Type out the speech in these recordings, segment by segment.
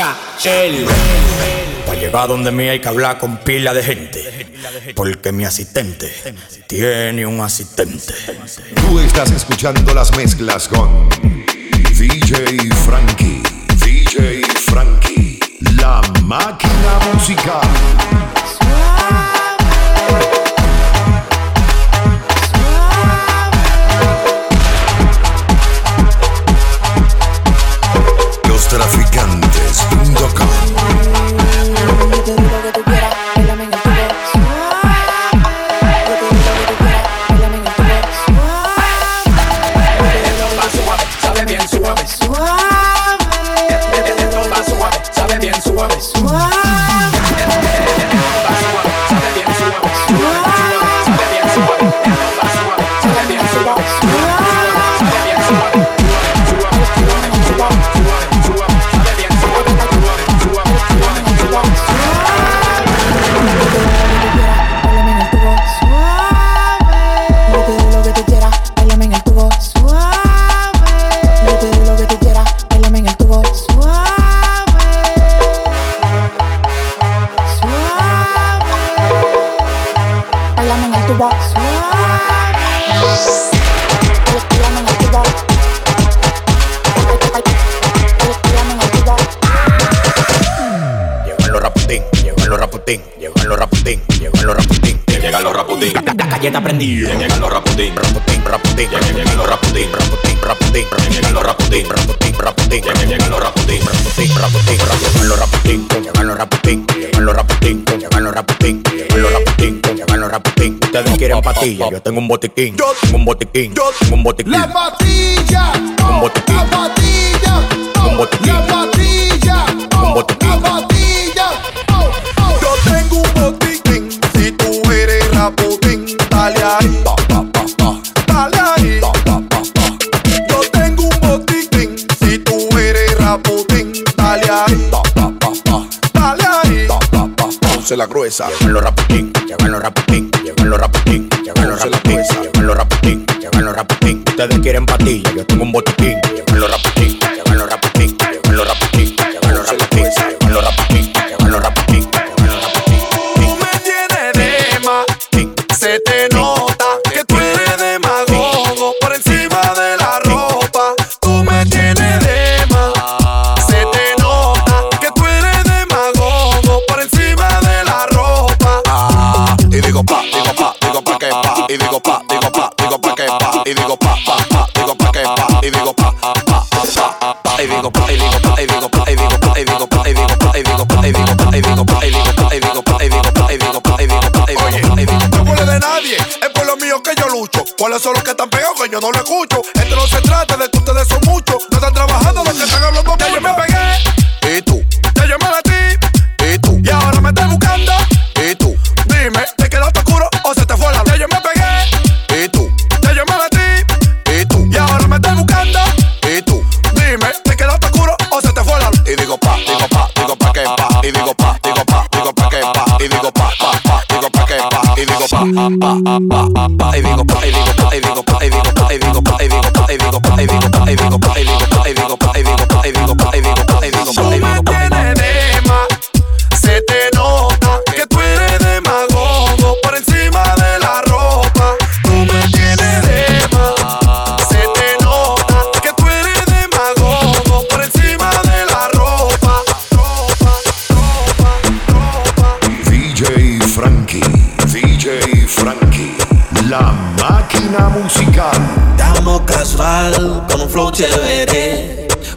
escucha. Para pues llegar donde mí hay que hablar con pila de gente. Porque mi asistente tiene un asistente. Tú estás escuchando las mezclas con DJ Frankie. DJ Frankie. La máquina musical. Los galleta llegan los rapudín, rapudín, llegan los rapudín, rapudín, llegan los rapudín, rapudín, llegan los rapudín. Llegan los rapudín, llegan los. Llegan los llegan los. Llegan los. Ustedes quieren patillas, yo tengo un botiquín. Yo tengo un botiquín, yo un botiquín. La patilla, un botiquín. La patilla, un botiquín. La patilla, un botiquín. ahí, dale ahí. Yo tengo un botiquín, si tú eres Raputín, dale ahí, dale ahí. Puse la gruesa, llevan los Raputín, llevan los Raputín, llevan los Raputín, llevan los Raputín, llevan los Raputín, llevan los Raputín. Ustedes quieren patilla yo no lo escucho. Esto no se trata de que ustedes son muchos.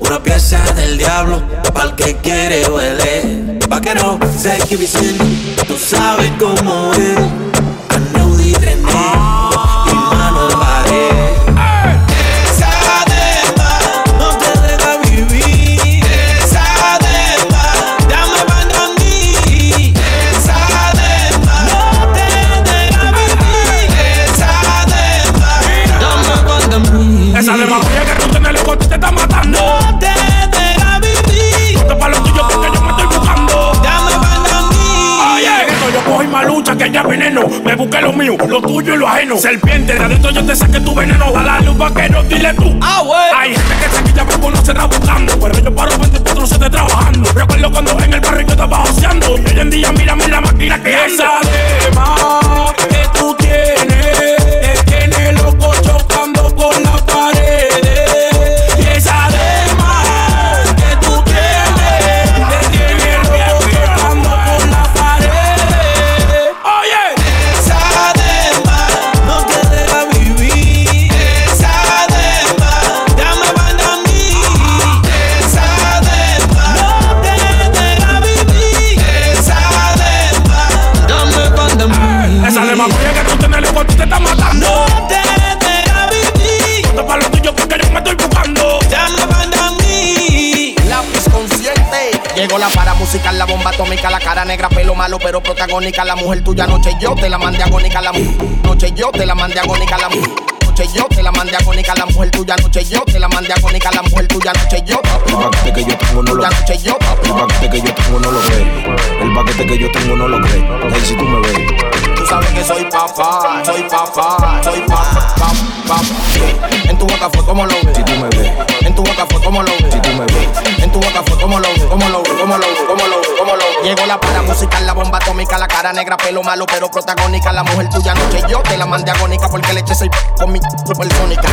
Una pieza del diablo, pa'l que quiere huele. Pa' que no se sin, tú sabes cómo es. veneno. Me busqué lo mío, lo tuyo y lo ajeno. Serpiente, de adentro yo te saqué tu veneno. Ojalá luz vaquero, dile tú. Ah, wey. Hay gente que se quilla por conocer buscando. Pero yo paro 24 7 trabajando. Recuerdo cuando en el barrio yo estaba oseando. Y hoy en día, mírame la máquina que hay. Esa de más que tú tienes. Pero protagónica. La mujer tuya, noche yo te la mandé agónica. La noche yo te la mandé agónica. La mu- noche yo te la mandé agónica. La mujer tuya, noche yo te la mandé agónica. La mujer tuya, noche yo. El paquete que yo tengo no lo noche yo. El paquete que yo tengo no lo cree. El paquete que yo tengo no lo cree. Ey, si tú me ves. Tú sabes que soy papá, soy papá, soy papá, papá, papá. En tu boca fue como lo Si ves. tú me ves. En tu boca fue como lo ves. Si tú me ves. En tu boca fue como lo ves, como lo ves, como lo ves, como lo ves, como lo ves. Llegó la para musical, la bomba atómica, la cara negra, pelo malo, pero protagónica. La mujer tuya noche yo te la mandé agónica porque le eché seis con mi supersónica.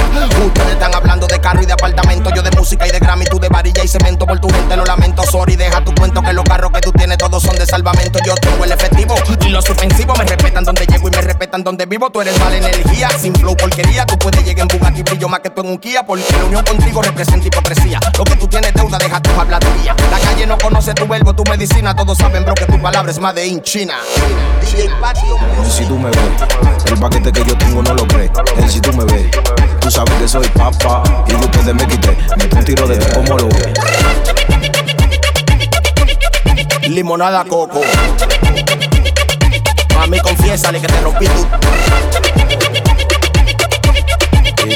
Ustedes están hablando de carro y de apartamento, yo de música y de Grammy, tú de varilla y cemento. Por tu gente lo lamento, sorry, deja tu cuento que los carros que tú tienes todos son de salvamento. Yo tengo el efectivo y los ofensivos me respetan donde llego y me respetan donde vivo. Tú eres mala energía, sin flow porquería. Tú puedes llegar en Bugatti, brillo más que tú en un Kia, porque la unión contigo representa hipocresía. Lo que tú tienes deuda, deja tu habladuría. La calle no conoce tu verbo, tu medicina. Todos saben, bro, que tu palabra es más de in China. DJ Patio si tú me ves. El paquete que yo tengo no lo cree. Ey, si tú me Tú sabes que soy papá. Y de ustedes me quité. Mete un tiro de como lo ves. Limonada coco. Mami, confiésale que te rompí tu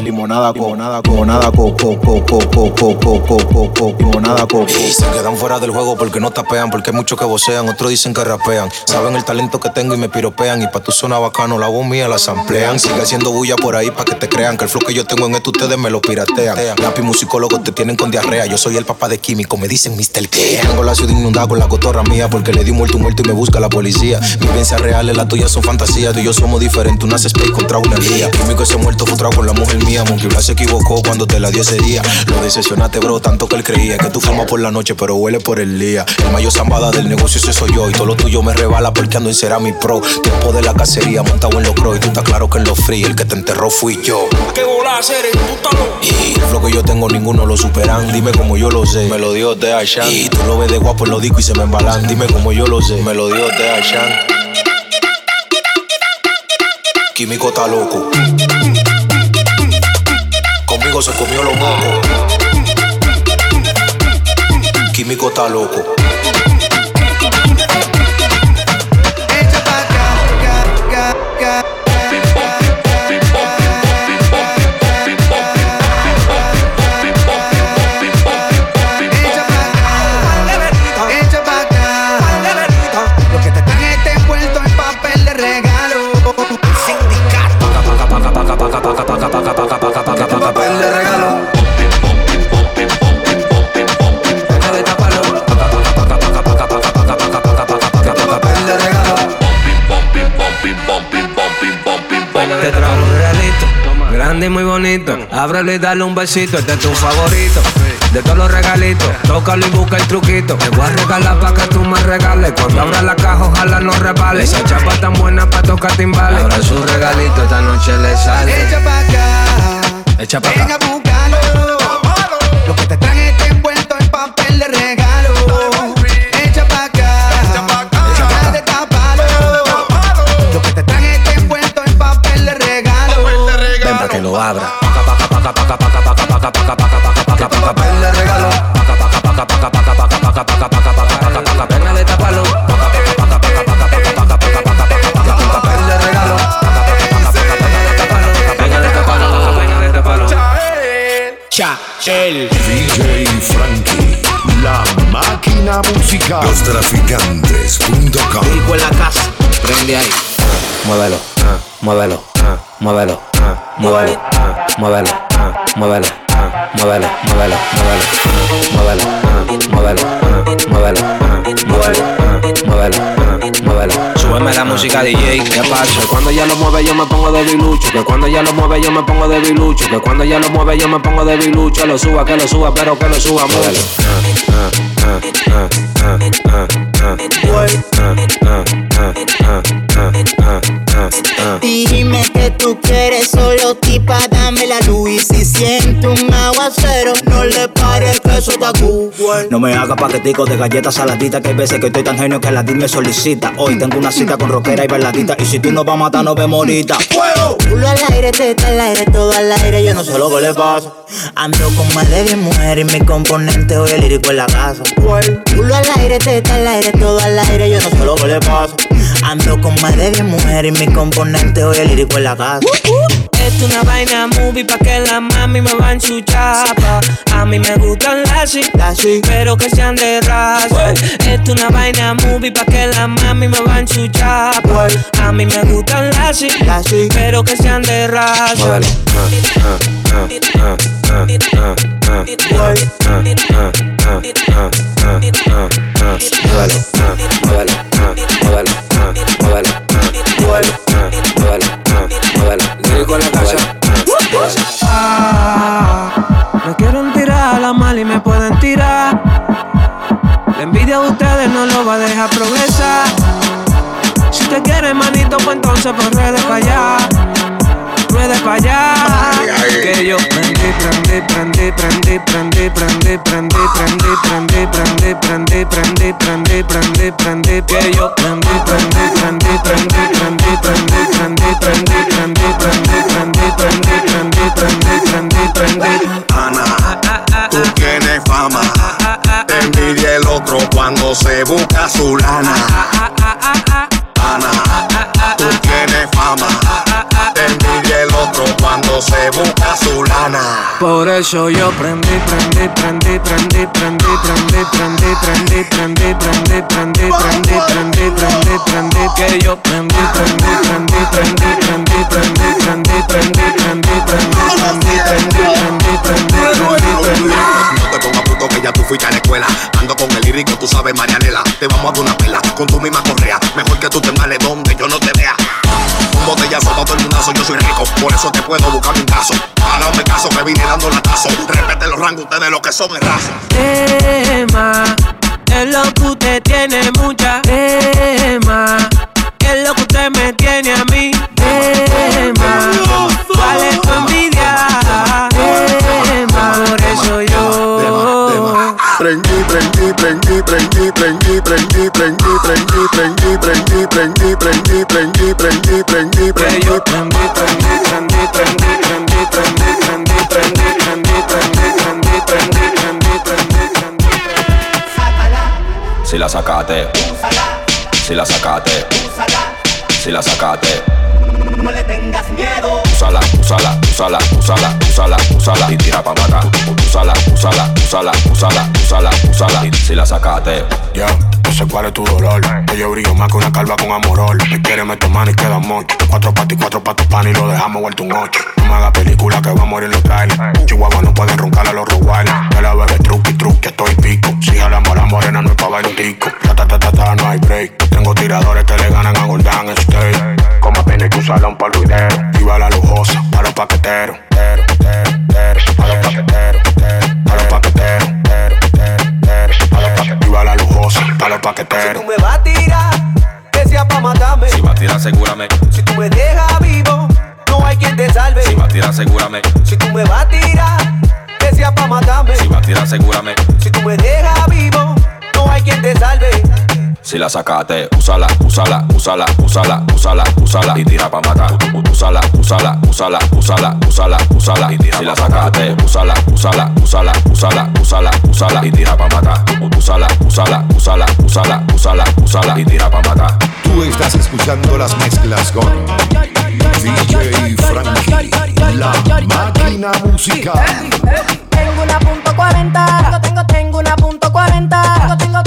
limonada con nada con nada co co co co co co limonada co se quedan fuera del juego porque no tapean porque hay muchos que vocean otros dicen que rapean. Saben el talento que tengo y me piropean y pa tu zona bacano la voz mía la samplean. Sigue haciendo bulla por ahí pa que te crean que el flow que yo tengo en esto ustedes me lo piratean. Lápiz musicólogos te tienen con diarrea yo soy el papá de químico me dicen Mr. K. Tengo la ciudad inundada con la cotorra mía porque le di un muerto un muerto y me busca la policía. Vivencias reales las tuyas son fantasías tú y yo somos diferentes una space contra una lía químico ese muerto frustrado con la mujer mía. Monkey Black se equivocó cuando te la dio ese día. Lo decepcionaste, bro, tanto que él creía que tú fumas por la noche, pero huele por el día. El mayor zambada del negocio, ese soy yo. Y todo lo tuyo me rebala porque ando en Cerami Pro. Tiempo de la cacería, montado en los crow. Y tú estás claro que en los free, el que te enterró fui yo. ¿Qué bola hacer? Y el flow que yo tengo, ninguno lo superan. Dime como yo lo sé. Me lo dio de Ashan. Y tú lo ves de guapo en los discos y se me embalan. Dime como yo lo sé. Me lo dio de Ashan. Químico está loco. Se comió los mocos. Químico está loco. Y dale un besito, este es tu favorito. De todos los regalitos, tócalo y busca el truquito. Te voy a regalar pa' que tú me regales. Cuando abra la caja, ojalá no repale. Esa chapa tan buena pa' tocar timbales. Ahora su regalito, esta noche le sale. Echa pa' acá. Echa pa' acá. buscarlo. Lo que te traje Papel de regalo. Venga de taparlo. Papel de regalo. Venga de taparlo. Venga de taparlo. Chachel. DJ Frankie, la máquina musical. Lostraficantes.com Rico en la casa, prende ahí. muévelo, ah, muévelo, ah, muévelo, ah, muévelo, ah, muévelo, ah, muévelo, ah, muévelo, muévelo, muévelo, ah, muévelo, ah, muévelo, ah, muévelo. Súbeme la música DJ, ¿qué pasa? Cuando ya lo mueve yo me pongo de bilucho, que cuando ya lo mueve yo me pongo de bilucho, que cuando ya lo mueve yo me pongo de bilucho, lo suba, que lo suba, pero que lo suba, muévelo. Dime que tú quieres solo tipa, dame la luz y si siento un aguacero, no le pares que eso está cool. No me haga paquetico de galletas saladitas Que hay veces que estoy tan genio que la DIL me solicita Hoy tengo una cita con rockera y bailadita Y si tú no vas a matar, nos vemos ahorita Culo al aire, teta al aire, todo al aire, yo no sé lo que le pasa. Ando con más de 10 mujeres y mi componente hoy el lírico en la casa. Culo al aire, teta al aire, todo al aire, yo no sé lo que le pasa. Ando con más de 10 mujeres y mi componente hoy el lírico en la casa. Uh. uh. Es una vaina movie pa' que la mami me va en su. A mí me gustan las sí, pero que sean de raza. Es una vaina movie pa' que la mami me va en su. A mí me gustan las sí, pero que sean de raza. Muévelo, muévelo, muévelo, muévelo, ah, muévelo, ah, muévelo. Lírico en la casa. Ah, me quieren tirar a la mal y me pueden tirar. La envidia de ustedes no lo va a dejar progresar. Si te quieres, manito, pues entonces pues ruede para allá. Ruede para allá. Que yo prendí, prendí, prendí, prendí, prendí, prendí, prendí, prendí, prendí, prendí, prendí, prendí, prendí, prendí, que yo prendí, prendí, prendí, prendí, prendí, prendí, prendí, prendí, prendí, prendí, prendí, prendí, prendí, prendí, prendí, prendí. Ana, tú tienes fama. Te envidia el otro cuando se busca su lana. Ana, tú tienes fama. Te envidia el otro cuando se busca su lana. Por eso yo prendí, prendí, prendí, prendí, prendí, prendí, prendí, prendí, prendí, prendí, prendí, prendí, prendí, prendí, prendí, que yo prendí, prendí, prendí, prendí, prendí, prendí, prendí, prendí, prendí, prendí, prendí, prendí, prendí, prendí, prendí. No te pongas puto que ya tú fuiste a la escuela. Ando con el lírico, tú sabes, Marianela. Te vamos a dar una pela con tu misma correa. Mejor que tú te males donde yo no te vea. Un botellazo pa' todo el mundazo, yo soy rico, por eso te puedo buscar un caso. Ahora no me caso, que vine dando latazo. Respete los rangos, ustedes lo que son es raza. Tema, es lo que usted tiene mucha tema. Es lo que usted me tiene a mí. Tema, ¿cuál es tu envidia? Tema, por eso yo. Prendí, prendí, prendí, prendí, prendí, prendí, prendí, prendí, prendí, prendí, prendí, prendí, prendí, prendí, prendí, yo prendí. prendí, Si la sacaste, si la sacaste, si la sacaste. No le tengas miedo. Usala, usala, usala, usala, usala, usala y tira pa' matar. Usala, usala, usala, usala, usala, usala y si la sacaste. Ya, no sé cuál es tu dolor. Que yo brillo más que una calva con amorol. Me quiere meter mano y queda mocho. Cuatro patas y cuatro patas pan y lo dejamos vuelto un ocho. No me hagas película que va a morir los trailers. Chihuahua no pueden roncar a los Rottweiler. Que la bebé truqui, truqui, estoy pico. Si jalamos a la morena no es pa' bailar tico. Ta, ta, ta, ta, no hay break. ya sacate. Úsala, úsala, úsala, úsala, úsala, úsala y tira pa' matar. Úsala, úsala, úsala, úsala, úsala, úsala y tira si la sacate. Úsala, úsala, úsala, úsala, úsala, úsala y tira pa' matar. Úsala, úsala, úsala, úsala, úsala, úsala y tira pa' matar. Tú estás escuchando las mezclas con DJ Frankie, la máquina musical. Tengo una punto 40, tengo, tengo, tengo una punto 40, tengo, tengo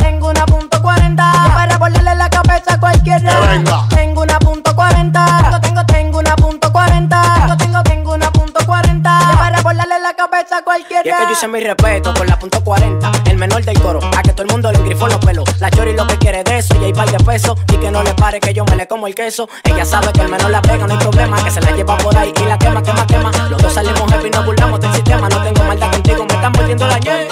tengo una punto 40. Tengo, tengo, tengo una punto 40. Tengo, tengo, tengo una punto 40. Para volarle la cabeza a cualquiera. Y es que yo hice mi respeto con la punto 40. El menor del coro, a que todo el mundo le grifó los pelos. La chori lo que quiere de eso, y hay par de pesos. Y que no le pare que yo me le como el queso. Ella sabe que el menor la pega, no hay problema. Que se la lleva por ahí y la quema, quema, quema. Los dos salimos heavy, nos burlamos del sistema. No tengo maldad contigo, me están volviendo la ñeta.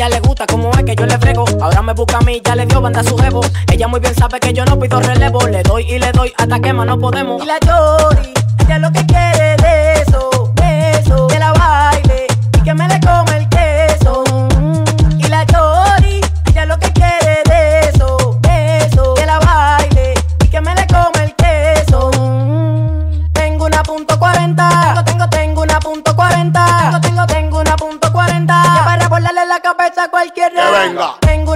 Ella le gusta como es que yo le frego. Ahora me busca a mí, ya le dio banda a su jevo. Ella muy bien sabe que yo no pido relevo. Le doy y le doy hasta que más no podemos. Y la chori, ella lo que quiere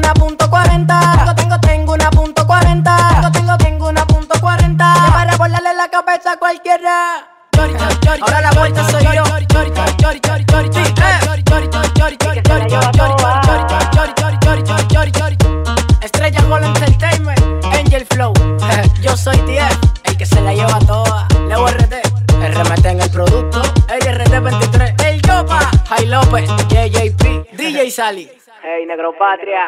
una punto 40, tengo, tengo, tengo una punto 40, tengo, tengo, tengo una punto 40. Ya para volarle la cabeza a cualquiera. Ahora la vuelta soy yo. Estrella Entertainment, Angel Flow. Yo soy TF, el que se la lleva toda. Leo RT, RMT en el producto. RT 23, El Yopa, Jai López, JJP, DJ Sally. Είναι γραμματεία.